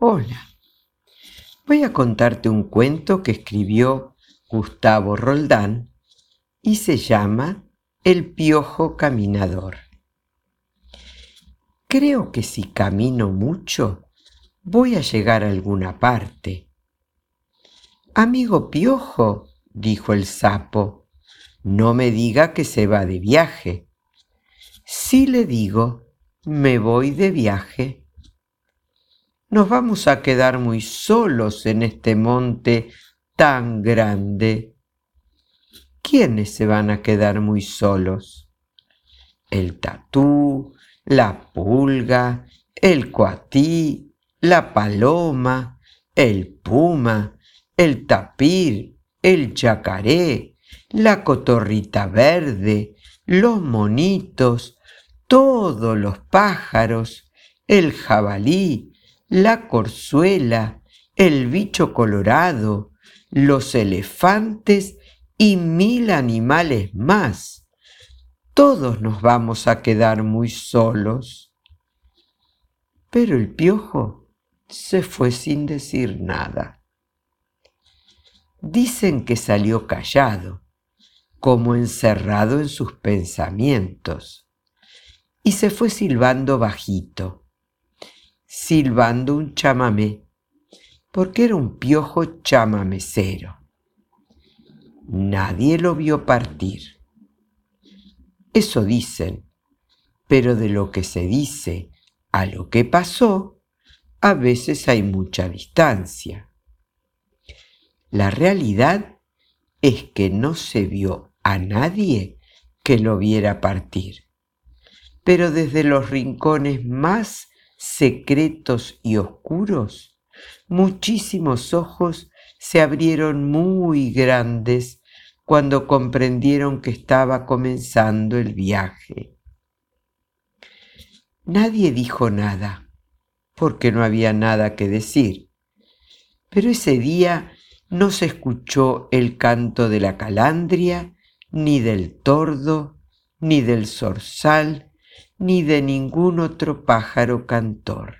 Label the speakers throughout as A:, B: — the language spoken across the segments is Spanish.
A: Hola. Voy a contarte un cuento que escribió Gustavo Roldán y se llama El piojo caminador. Creo que si camino mucho voy a llegar a alguna parte. Amigo piojo, dijo el sapo, no me diga que se va de viaje. Si le digo, me voy de viaje. Nos vamos a quedar muy solos en este monte tan grande. ¿Quiénes se van a quedar muy solos? El tatú, la pulga, el coatí, la paloma, el puma, el tapir, el yacaré, la cotorrita verde, los monitos, todos los pájaros, el jabalí, la corzuela, el bicho colorado, los elefantes y mil animales más. Todos nos vamos a quedar muy solos. Pero el piojo se fue sin decir nada. Dicen que salió callado, como encerrado en sus pensamientos, y se fue silbando bajito, silbando un chamamé, porque era un piojo chamamecero. Nadie lo vio partir. Eso dicen, pero de lo que se dice a lo que pasó, a veces hay mucha distancia. La realidad es que no se vio a nadie que lo viera partir, pero desde los rincones más secretos y oscuros, muchísimos ojos se abrieron muy grandes cuando comprendieron que estaba comenzando el viaje. Nadie dijo nada, porque no había nada que decir, pero ese día no se escuchó el canto de la calandria, ni del tordo, ni del zorzal, ni de ningún otro pájaro cantor.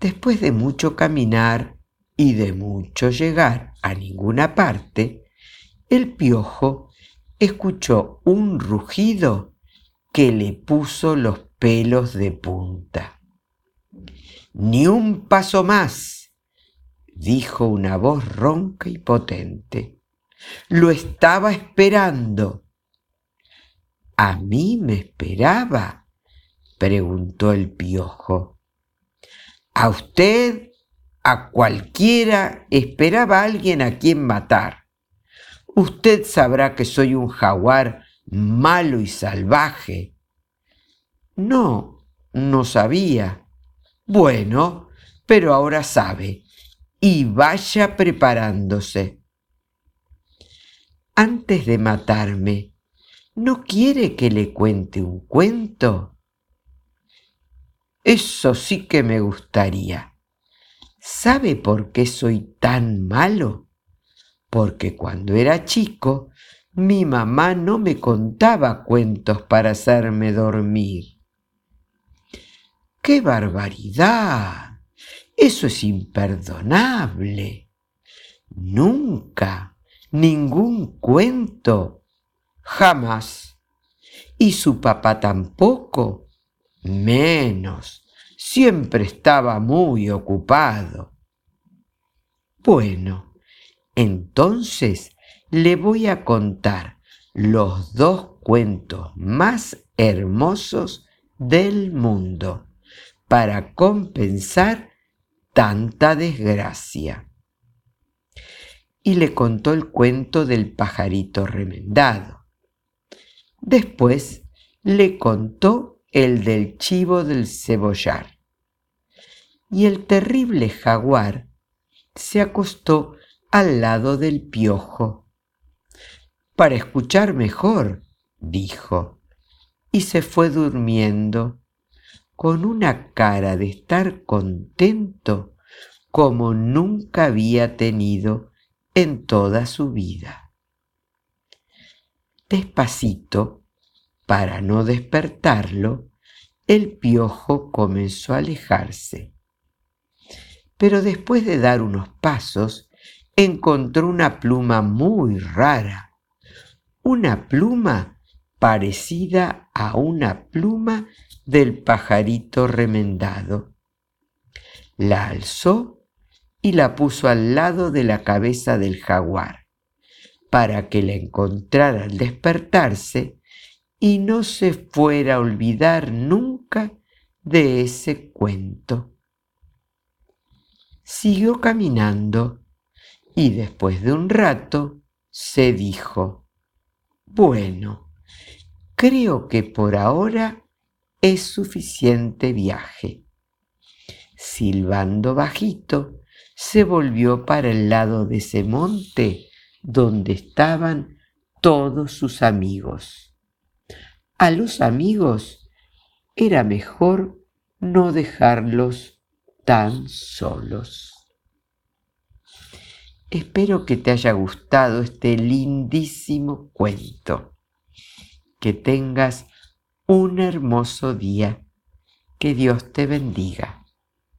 A: Después de mucho caminar y de mucho llegar a ninguna parte, el piojo escuchó un rugido que le puso los pelos de punta. Ni un paso más, dijo una voz ronca y potente. Lo estaba esperando. ¿A mí me esperaba? preguntó el piojo. A usted, a cualquiera, esperaba alguien a quien matar. Usted sabrá que soy un jaguar malo y salvaje. No, no sabía. Bueno, pero ahora sabe y vaya preparándose. Antes de matarme, ¿no quiere que le cuente un cuento? Eso sí que me gustaría. ¿Sabe por qué soy tan malo? Porque cuando era chico, mi mamá no me contaba cuentos para hacerme dormir. ¡Qué barbaridad! Eso es imperdonable. Nunca, ningún cuento, jamás. Y su papá tampoco, menos. Siempre estaba muy ocupado. Bueno, entonces le voy a contar los dos cuentos más hermosos del mundo para compensar tanta desgracia. Y le contó el cuento del pajarito remendado. Después le contó el del chivo del cebollar. Y el terrible jaguar se acostó al lado del piojo. Para escuchar mejor, dijo, y se fue durmiendo con una cara de estar contento como nunca había tenido en toda su vida. Despacito, para no despertarlo, el piojo comenzó a alejarse. pero después de dar unos pasos, encontró una pluma muy rara, una pluma parecida a una pluma del pajarito remendado. La alzó y la puso al lado de la cabeza del jaguar, para que la encontrara al despertarse y no se fuera a olvidar nunca de ese cuento. Siguió caminando y después de un rato se dijo, bueno, creo que por ahora es suficiente viaje. Silbando bajito, se volvió para el lado de ese monte donde estaban todos sus amigos. A los amigos era mejor no dejarlos tan solos. Espero que te haya gustado este lindísimo cuento. Que tengas un hermoso día. Que Dios te bendiga.